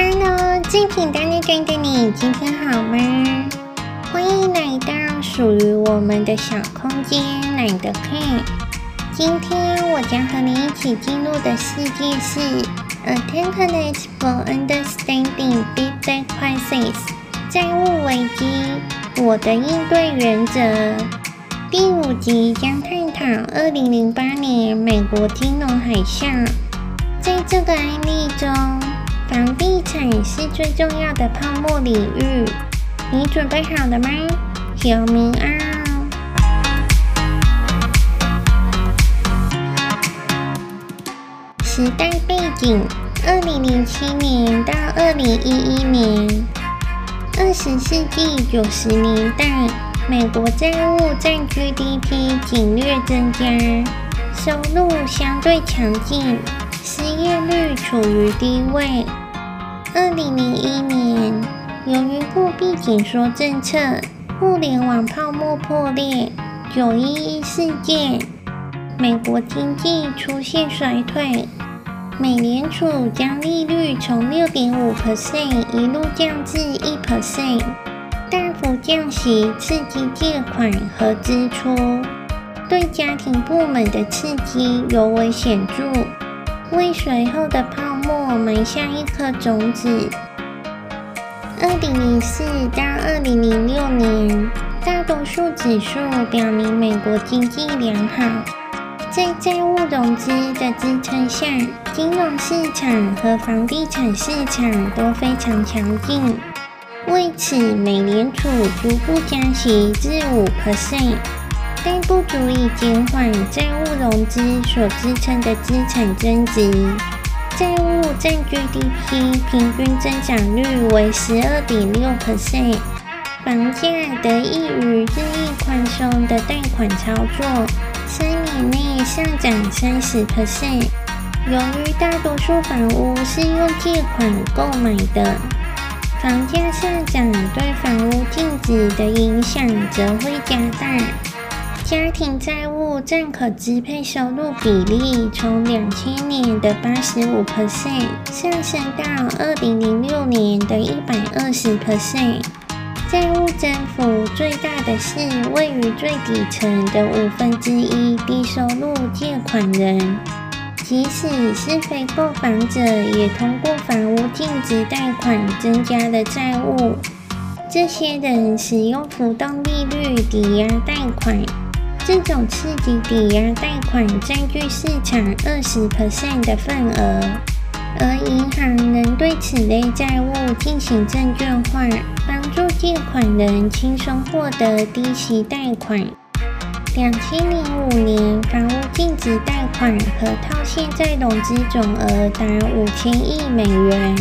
Hello，精品单立人的你，今天好吗？欢迎来到属于我们的小空间，懒得看。今天我将和你一起进入的世界是《A Template for Understanding Big Debt Crisis》债务危机，我的应对原则。第五集将探讨二零零八年美国金融海啸。在这个案例中，房地产是最重要的泡沫领域，你准备好了吗？小明啊！时代背景：二零零七年到二零一一年，二十世纪九十年代，美国债务占 GDP 仅略增加，收入相对强劲。失业率处于低位。二零零一年，由于货币紧缩政策、互联网泡沫破裂、九一一事件，美国经济出现衰退。美联储将利率从六点五 percent 一路降至一 percent，大幅降息刺激借款和支出，对家庭部门的刺激尤为显著。为随后的泡沫埋下一颗种子。二零零四到二零零六年，大多数指数表明美国经济良好，在债务融资的支撑下，金融市场和房地产市场都非常强劲。为此，美联储逐步加息至五 percent。但不足以减缓债务融资所支撑的资产增值，债务占 GDP 平均增长率为十二点六 percent，房价得益于日益宽松的贷款操作，三年内上涨三十 percent。由于大多数房屋是用借款购买的，房价上涨对房屋净值的影响则会加大。家庭债务占可支配收入比例从两千年的八十五 percent 上升到二零零六年的一百二十 percent。债务增幅最大的是位于最底层的五分之一低收入借款人，即使是非购房者，也通过房屋净值贷款增加了债务。这些人使用浮动利率抵押贷款。这种刺激抵押贷款占据市场二十 percent 的份额，而银行能对此类债务进行证券化，帮助借款人轻松获得低息贷款。两千零五年，房屋净值贷款和套现再融资总额达五千亿美元，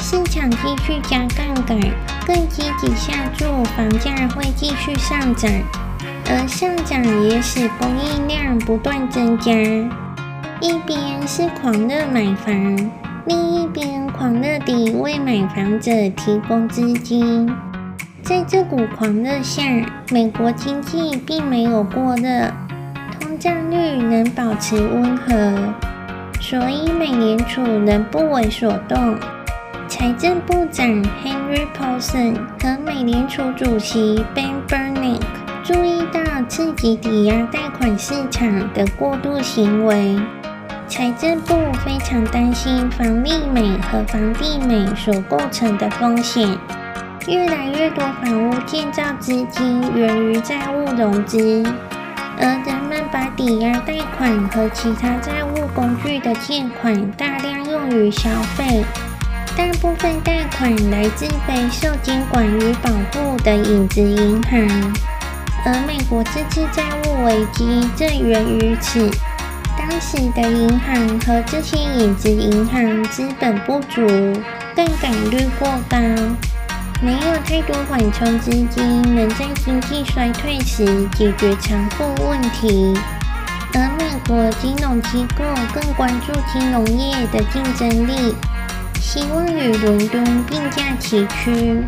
市场继续加杠杆，更积极下注房价会继续上涨。而上涨也使供应量不断增加，一边是狂热买房，另一边狂热地为买房者提供资金。在这股狂热下，美国经济并没有过热，通胀率能保持温和，所以美联储能不为所动。财政部长 Henry Paulson 和美联储主席 Ben Bernanke。注意到刺激抵押贷款市场的过度行为，财政部非常担心房利美和房地美所构成的风险。越来越多房屋建造资金源于债务融资，而人们把抵押贷款和其他债务工具的借款大量用于消费。大部分贷款来自非受监管与保护的影子银行。而美国这次债务危机正源于此。当时的银行和这些影子银行资本不足，杠杆率过高，没有太多缓冲资金能在经济衰退时解决偿付问题。而美国金融机构更关注金融业的竞争力，希望与伦敦并驾齐驱。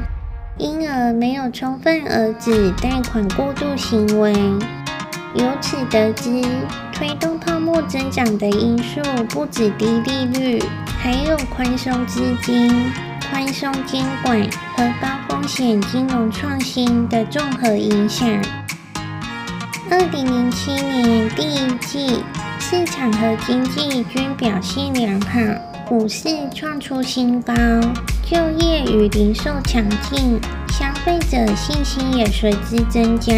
因而没有充分遏止贷款过度行为，由此得知，推动泡沫增长的因素不止低利率，还有宽松资金。宽松监管和高风险金融创新的综合影响。二零零七年第一季，市场和经济均表现良好，股市创出新高，就业与零售强劲，消费者信心也随之增加。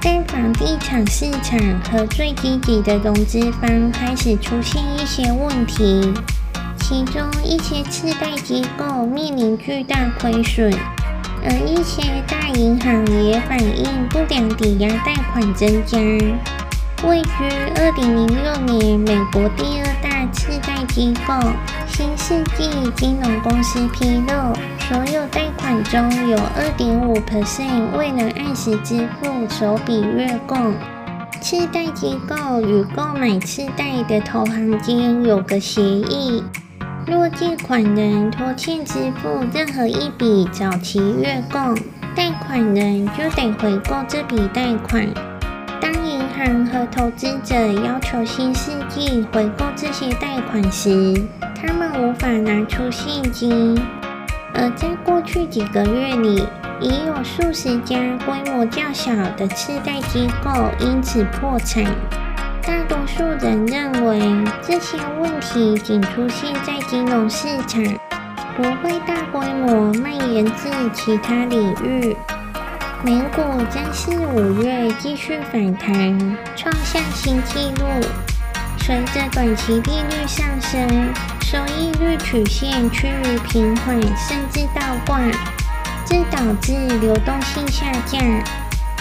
但房地产市场和最积极的融资方开始出现一些问题，其中一些次贷机构面临巨大亏损，而一些大银行也反映不良抵押贷款增加。位居二零零六年美国第二大次机构新世纪金融公司披露。所有贷款中有二点五 percent 未能按时支付首笔月供。次贷机构与购买次贷的投行间有个协议，若借款人拖欠支付任何一笔早期月供，贷款人就得回购这笔贷款。和投资者要求新世纪回购这些贷款时，他们无法拿出现金。而在过去几个月里，已有数十家规模较小的次贷机构因此破产。大多数人认为这些问题仅出现在金融市场，不会大规模蔓延至其他领域。美股在四五月继续反弹，创下新纪录。随着短期利率上升，收益率曲线趋于平缓，甚至倒挂，这导致流动性下降，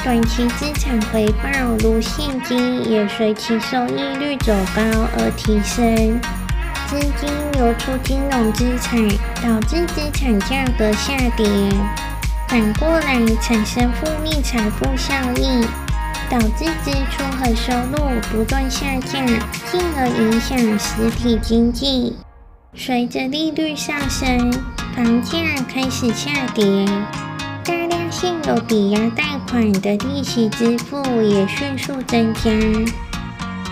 短期资产回报如现金也随其收益率走高而提升，资金流出金融资产，导致资产价格下跌，反过来产生负面财富效应，导致支出和收入不断下降，进而影响实体经济。随着利率上升，房价开始下跌，大量现有抵押贷款的利息支付也迅速增加。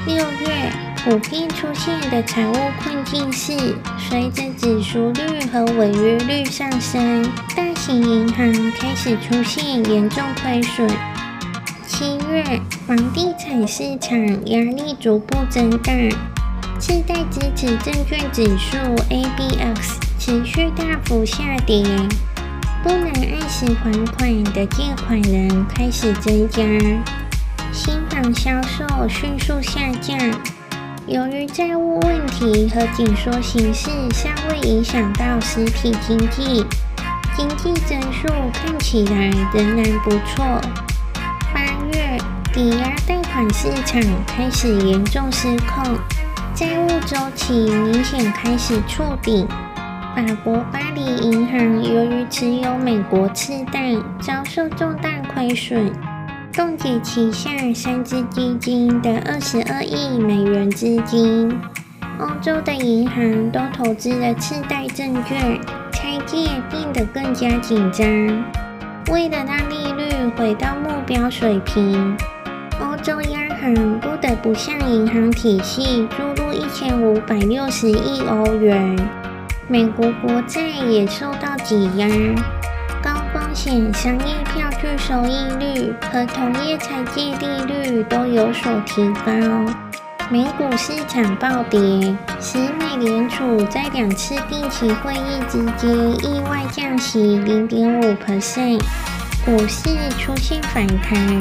六月普遍出现的财务困境是，随着指数率和违约率上升，大型银行开始出现严重亏损。七月房地产市场压力逐步增大。次贷支持证券指数 ABX 持续大幅下跌，不能按时还款的借款人开始增加，新房销售迅速下降。由于债务问题和紧缩形势尚未影响到实体经济，经济增速看起来仍然不错。八月，抵押贷款市场开始严重失控。债务周期明显开始触顶，法国巴黎银行由于持有美国次贷，遭受重大亏损，冻结旗下三只基金的二十二亿美元资金。欧洲的银行都投资了次贷证券，拆借变得更加紧张。为了让利率回到目标水平，欧洲央行不得不向银行体系注入。一千五百六十亿欧元，美国国债也受到挤压，高风险商业票收益率和同业拆借利率都有所提高，美股市场暴跌，使美联储在两次定期会议之间意外降息零点五 percent，股市出现反弹。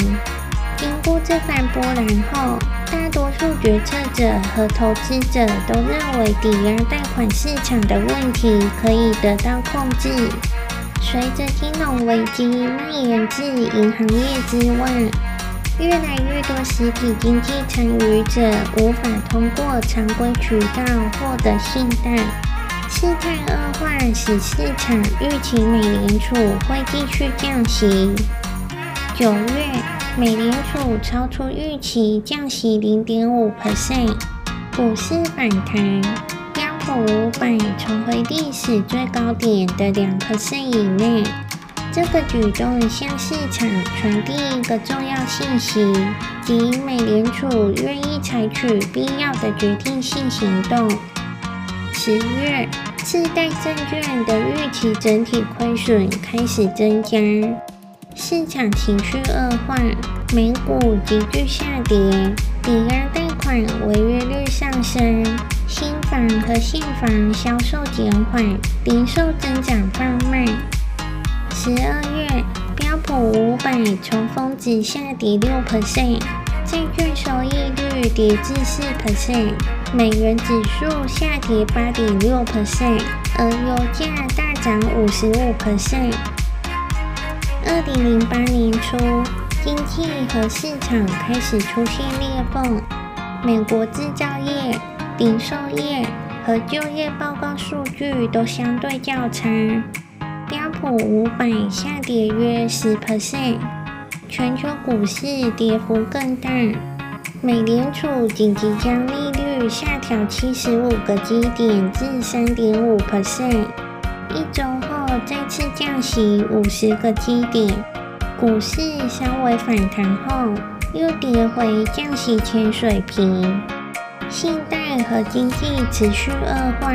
经过这番波澜后，大多数决策者和投资者都认为抵押贷款市场的问题可以得到控制。随着金融危机蔓延至银行业之外，越来越多实体经济参与者无法通过常规渠道获得信贷，事态恶化使市场预期美联储会继续降息。九月。美联储超出预期降息零点五 percent，股市反弹，五百重回历史最高点的两颗肾以内。这个举动向市场传递一个重要信息，即美联储愿意采取必要的决定性行动。十月，次贷证券的预期整体亏损开始增加，市场情绪恶化，美股急剧下跌，抵押贷款违约率上升，房和现房销售减缓，零售增长放慢。十二月，标普五百重峰值下跌六 percent。债券收益率跌至四 percent，美元指数下跌八点六 percent，而油价大涨五十五 percent。二零零八年初，经济和市场开始出现裂缝，美国制造业、零售业和就业报告数据都相对较差，标普五百下跌约十 percent。全球股市跌幅更大，美联储紧急将利率下调七十五个基点至三点五 percent，一周后再次降息五十个基点，股市稍微反弹后又跌回降息前水平，信贷和经济持续恶化，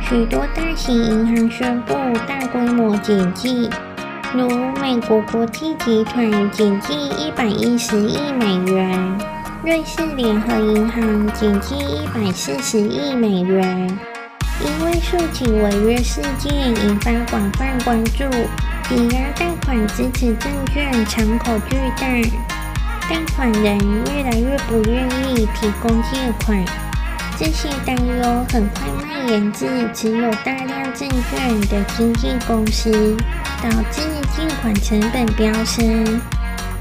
许多大型银行宣布大规模减记。如美国国际集团减记一百一十亿美元，瑞士联合银行减记一百四十亿美元。因为数起违约事件引发广泛关注，抵押贷款支持证券敞口巨大，贷款人越来越不愿意提供借款。这些担忧很快蔓延至持有大量证券的经纪公司。导致借款成本飙升，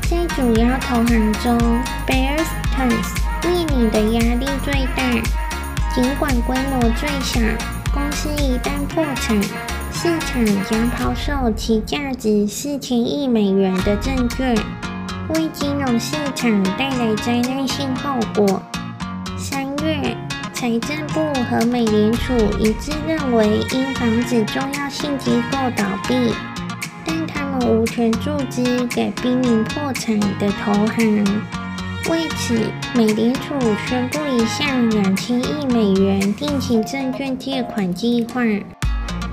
在主要投行中，Bear Stearns 面临的压力最大。尽管规模最小，公司一旦破产，市场将抛售其价值四千亿美元的证券，为金融市场带来灾难性后果。三月，财政部和美联储一致认为，应防止重要性机构倒闭。但他们无权注资给濒临破产的投行。为此，美联储宣布一项两千亿美元定期证券借款计划，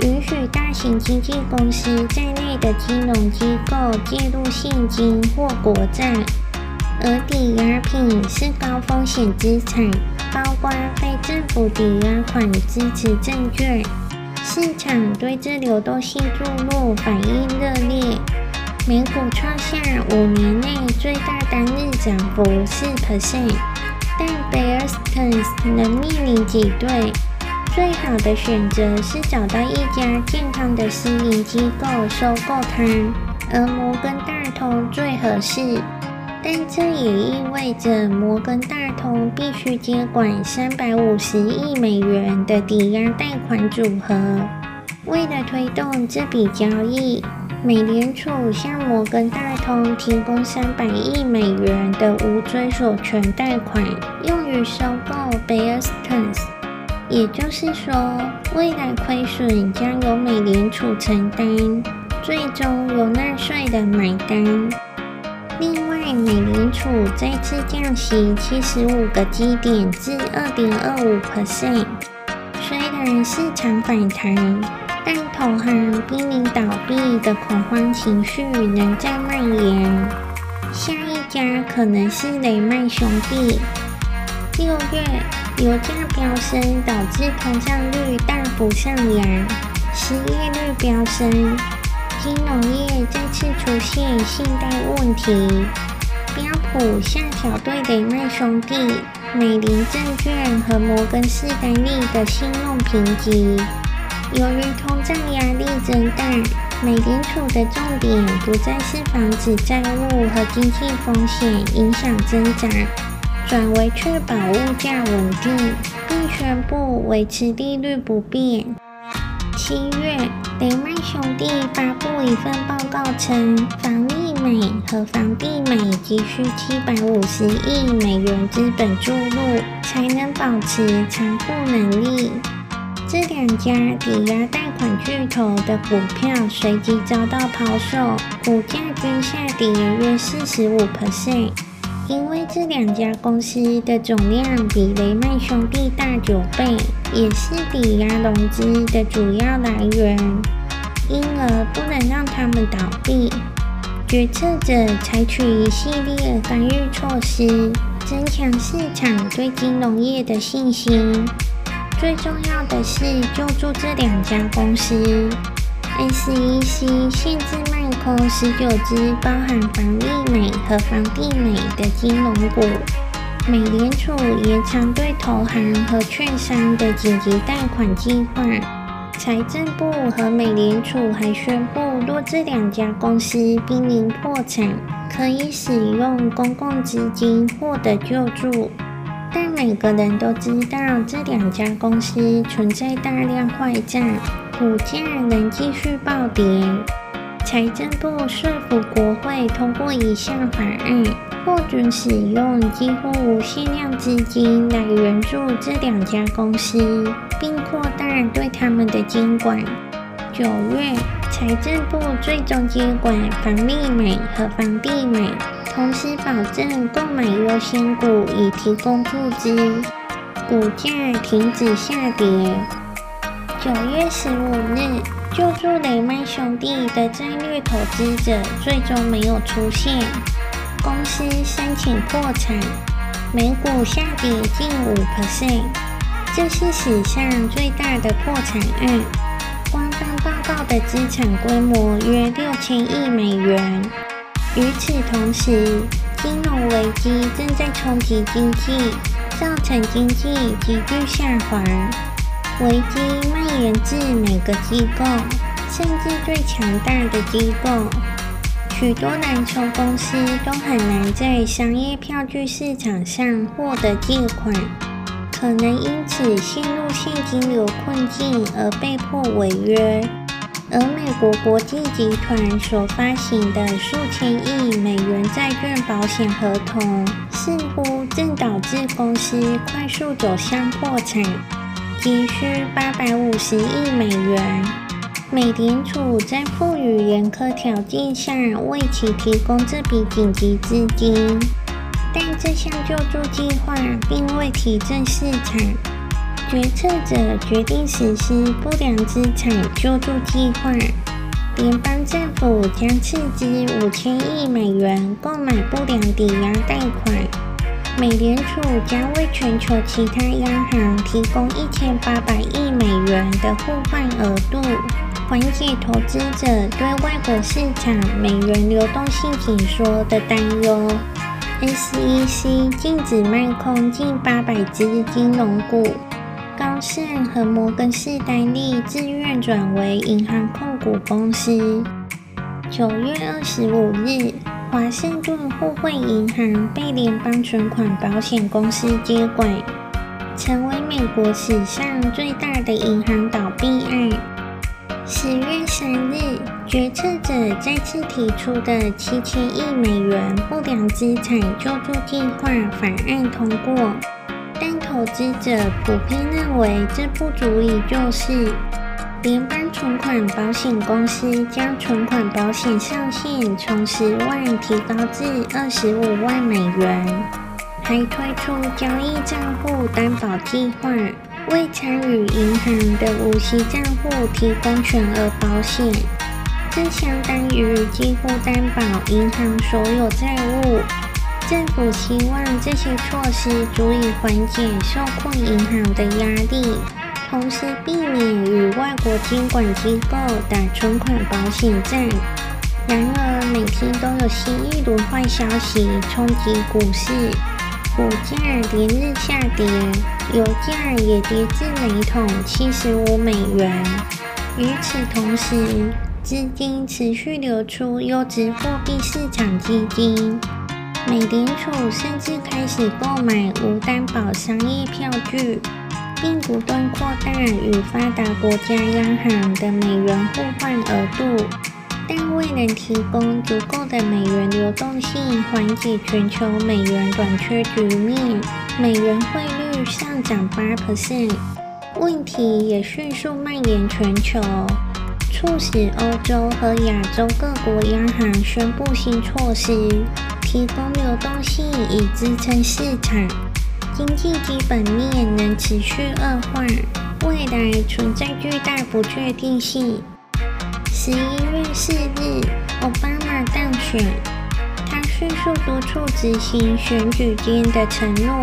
允许大型经纪公司在内的金融机构借入现金或国债，而抵押品是高风险资产，包括非政府抵押款支持证券。市场对这流动性注入反应热烈，美股创下五年内最大单日涨幅四 percent，但 Bear Stearns 能面临挤兑，最好的选择是找到一家健康的私营机构收购它，而摩根大通最合适。但这也意味着摩根大通必须接管三百五十亿美元的抵押贷款组合。为了推动这笔交易，美联储向摩根大通提供三百亿美元的无追索权贷款，用于收购 Bear Stearns。也就是说，未来亏损将由美联储承担，最终由纳税人买单。另外，美联储再次降息七十五个基点至二点二五 percent。虽然市场反弹，但投行濒临倒闭的恐慌情绪仍在蔓延。下一家可能是雷曼兄弟。六月，油价飙升导致通胀率大幅上扬，失业率飙升。金融业再次出现信贷问题，标普下调对雷曼兄弟、美林证券和摩根士丹利的信用评级。由于通胀压力增大，美联储的重点不再是防止债务和经济风险影响增长，转为确保物价稳定，并宣布维持利率不变。七月，雷曼兄弟发布一份报告称，房利美和房地美急需七百五十亿美元资本注入，才能保持偿付能力。这两家抵押贷款巨头的股票随即遭到抛售，股价均下跌约四十五 percent。因为这两家公司的总量比雷曼兄弟大九倍，也是抵押融资的主要来源，因而不能让他们倒闭。决策者采取一系列干预措施，增强市场对金融业的信心。最重要的是救助这两家公司。SEC 限制卖空十九只包含房利美和房地美的金融股。美联储延长对投行和券商的紧急贷款计划。财政部和美联储还宣布，若这两家公司濒临破产，可以使用公共资金获得救助。但每个人都知道，这两家公司存在大量坏账。股价能继续暴跌。财政部说服国会通过一项法案，获准使用几乎无限量资金来援助这两家公司，并扩大对他们的监管。九月，财政部最终接管房利美和房地美，同时保证购买优先股以提供注资，股价停止下跌。九月十五日，救助雷曼兄弟的战略投资者最终没有出现，公司申请破产，每股下跌近五 percent，这是史上最大的破产案。官方报告的资产规模约六千亿美元。与此同时，金融危机正在冲击经济，造成经济急剧下滑。危机蔓延至每个机构，甚至最强大的机构。许多蓝筹公司都很难在商业票据市场上获得借款，可能因此陷入现金流困境而被迫违约。而美国国际集团所发行的数千亿美元债券保险合同，似乎正导致公司快速走向破产。急需八百五十亿美元，美联储在赋予严苛条件下为其提供这笔紧急资金，但这项救助计划并未提振市场。决策者决定实施不良资产救助计划，联邦政府将斥资五千亿美元购买不良抵押贷款。美联储将为全球其他央行提供一千八百亿美元的互换额度，缓解投资者对外国市场美元流动性紧缩的担忧。SEC 禁止卖空近八百只金融股，高盛和摩根士丹利自愿转为银行控股公司。九月二十五日。华盛顿互惠银行被联邦存款保险公司接管，成为美国史上最大的银行倒闭案。十月三日，决策者再次提出的七千亿美元不良资产救助计划法案通过，但投资者普遍认为这不足以救市。联邦存款保险公司将存款保险上限从十万提高至二十五万美元，还推出交易账户担保计划，为参与银行的无息账户提供全额保险，这相当于几乎担保银行所有债务。政府希望这些措施足以缓解受困银行的压力。同时避免与外国监管机构打存款保险战。然而，每天都有新一轮坏消息冲击股市，股价连日下跌，油价也跌至每桶七十五美元。与此同时，资金持续流出优质货币市场基金，美联储甚至开始购买无担保商业票据。并不断扩大与发达国家央行的美元互换额度，但未能提供足够的美元流动性，缓解全球美元短缺局面。美元汇率上涨八个 c 问题也迅速蔓延全球，促使欧洲和亚洲各国央行宣布新措施，提供流动性以支撑市场。经济基本面能持续恶化，未来存在巨大不确定性。十一月四日，奥巴马当选，他迅速督促执行选举间的承诺。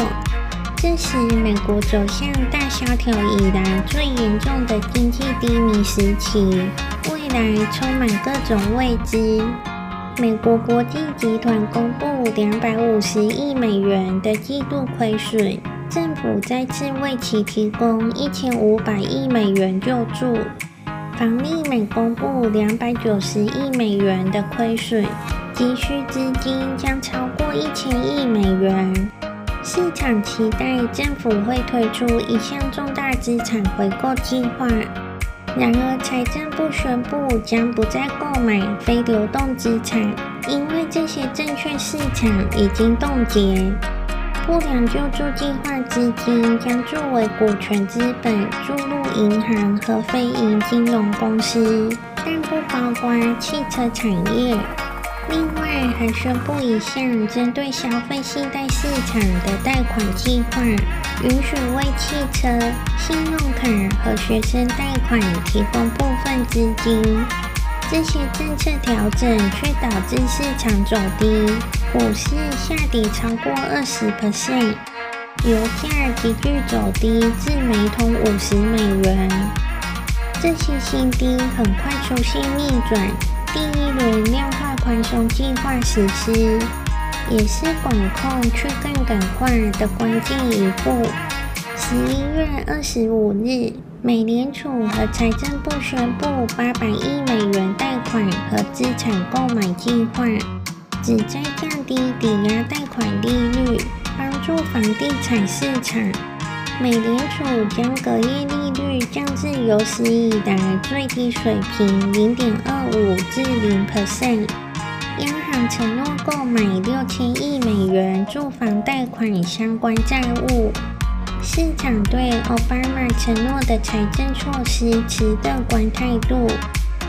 这时，美国走向大萧条以来最严重的经济低迷时期，未来充满各种未知。美国国际集团公布两百五十亿美元的季度亏损，政府再次为其提供一千五百亿美元救助。房利美公布两百九十亿美元的亏损，急需资金将超过一千亿美元。市场期待政府会推出一项重大资产回购计划，然而财政部宣布将不再购买非流动资产，因为这些证券市场已经冻结。不良救助计划资金将作为股权资本注入银行和非银金融公司，但不包括汽车产业。另外，还宣布一项针对消费信贷市场的贷款计划，允许为汽车、信用卡和学生贷款提供部分资金。这些政策调整却导致市场走低，股市下跌超过二十 percent，油价急剧走低至每桶五十美元。这些新低很快出现逆转。第一轮量化宽松计划实施，也是管控去杠杆化的关键一步。十一月二十五日，美联储和财政部宣布八百亿美元贷款和资产购买计划，旨在降低抵押贷款利率，帮助房地产市场。美联储将隔夜利率降至有史以来最低水平零点二五至零 percent。央行承诺购买六千亿美元住房贷款相关债务。市场对奥巴马承诺的财政措施持乐观态度，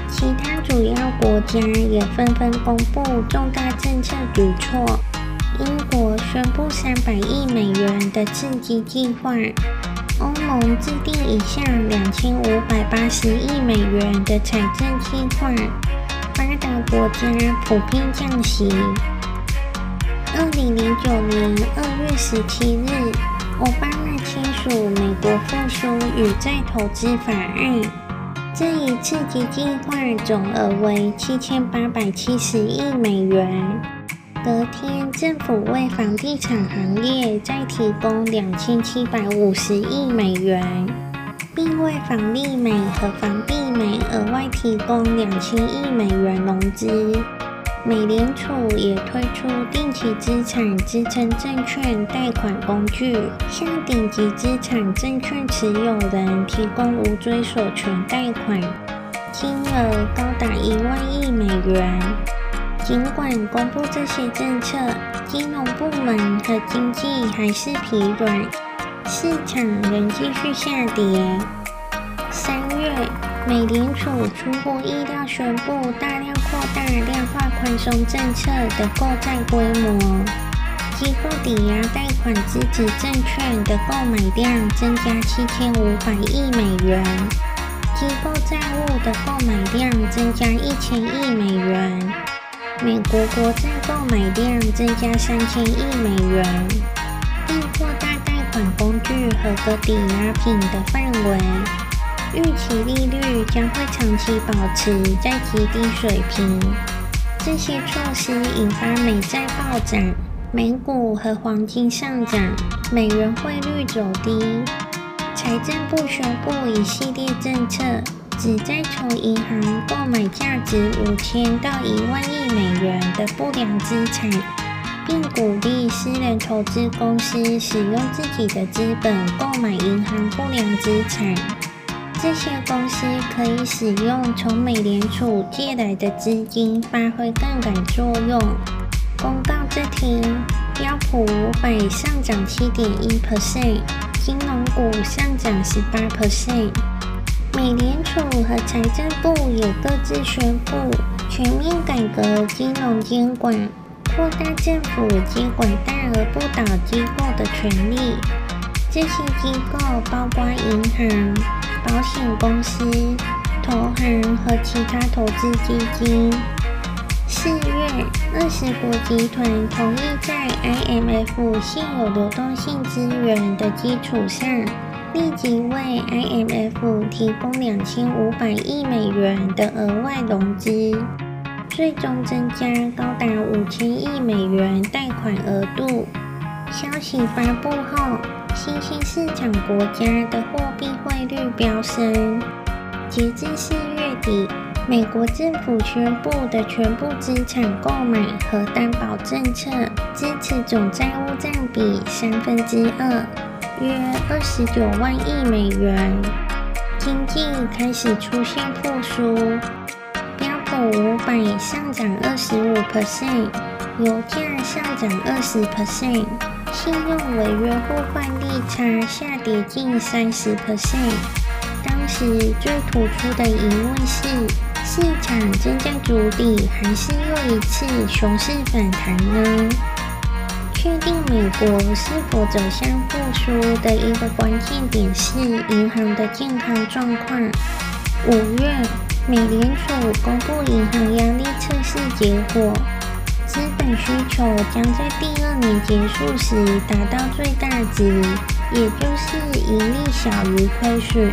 其他主要国家也纷纷公布重大政策举措。英国宣布三百亿美元的刺激计划，欧盟制定一项两千五百八十亿美元的财政计划，发达国家普遍降息。二零零九年二月十七日，奥巴美国复苏与再投资法案，这一刺激计划总额为七千八百七十亿美元。隔天，政府为房地产行业再提供两千七百五十亿美元，并为房利美和房地美额外提供两千亿美元融资。美联储也推出定期资产支撑证券贷款工具，向顶级资产证券持有人提供无追索权贷款，金额高达一万亿美元。尽管公布这些政策，金融部门和经济还是疲软，市场仍继续下跌。三月，美联储出乎意料宣布大量扩大量化宽松政策的购债规模，机构抵押贷款支持证券的购买量增加七千五百亿美元，机构债务的购买量增加一千亿美元。美国国债购买量增加三千亿美元，并扩大贷款工具合格抵押品的范围，预期利率将会长期保持在极低水平。这些措施引发美债暴涨，美股和黄金上涨，美元汇率走低。财政部宣布一系列政策。旨在从银行购买价值五千到一万亿美元的不良资产，并鼓励私人投资公司使用自己的资本购买银行不良资产。这些公司可以使用从美联储借来的资金发挥杠杆作用。公告这天，标普五百上涨七点一 percent，金融股上涨十八 percent。美联储和财政部也各自宣布全面改革金融监管，扩大政府接管大而不倒机构的权利。这些机构包括银行、保险公司、投行和其他投资基金。四月，二十国集团同意在 IMF 现有流动性资源的基础上，立即为 IMF 提供两千五百亿美元的额外融资，最终增加高达五千亿美元贷款额度。消息发布后，新兴市场国家的货币汇率飙升。截至四月底，美国政府宣布的全部资产购买和担保政策支持总债务占比三分之二，约二十九万亿美元。经济开始出现复苏，标普五百上涨二十五 percent，油价上涨二十 percent。信用违约互换利差下跌近三十 percent。当时最突出的疑问是：市场正在筑底，还是又一次熊市反弹呢？确定美国是否走向复苏的一个关键点是银行的健康状况。五月，美联储公布银行压力测试结果。资本需求将在第二年结束时达到最大值，也就是盈利小于亏损。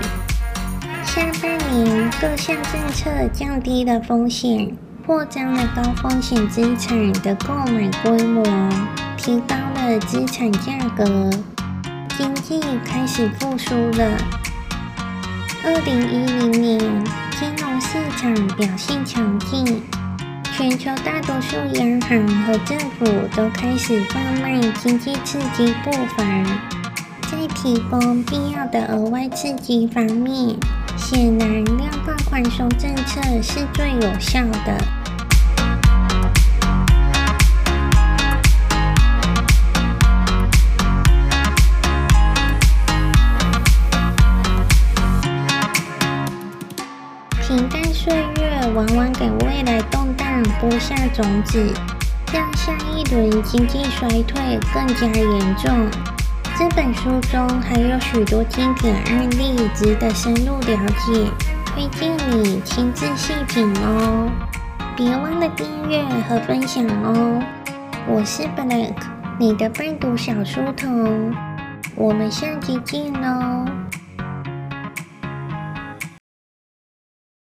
下半年各项政策降低了风险，扩张了高风险资产的购买规模，提高了资产价格，经济开始复苏了。二零一零年，金融市场表现强劲。全球大多数央行和政府都开始放慢经济刺激步伐，在提供必要的额外刺激方面，显然量化宽松政策是最有效的。往往给未来动荡播下种子，让下一轮经济衰退更加严重。这本书中还有许多经典案例值得深入了解，推荐你亲自细品哦。别忘了订阅和分享哦。我是 Black，你的伴读小书童。我们下集见喽。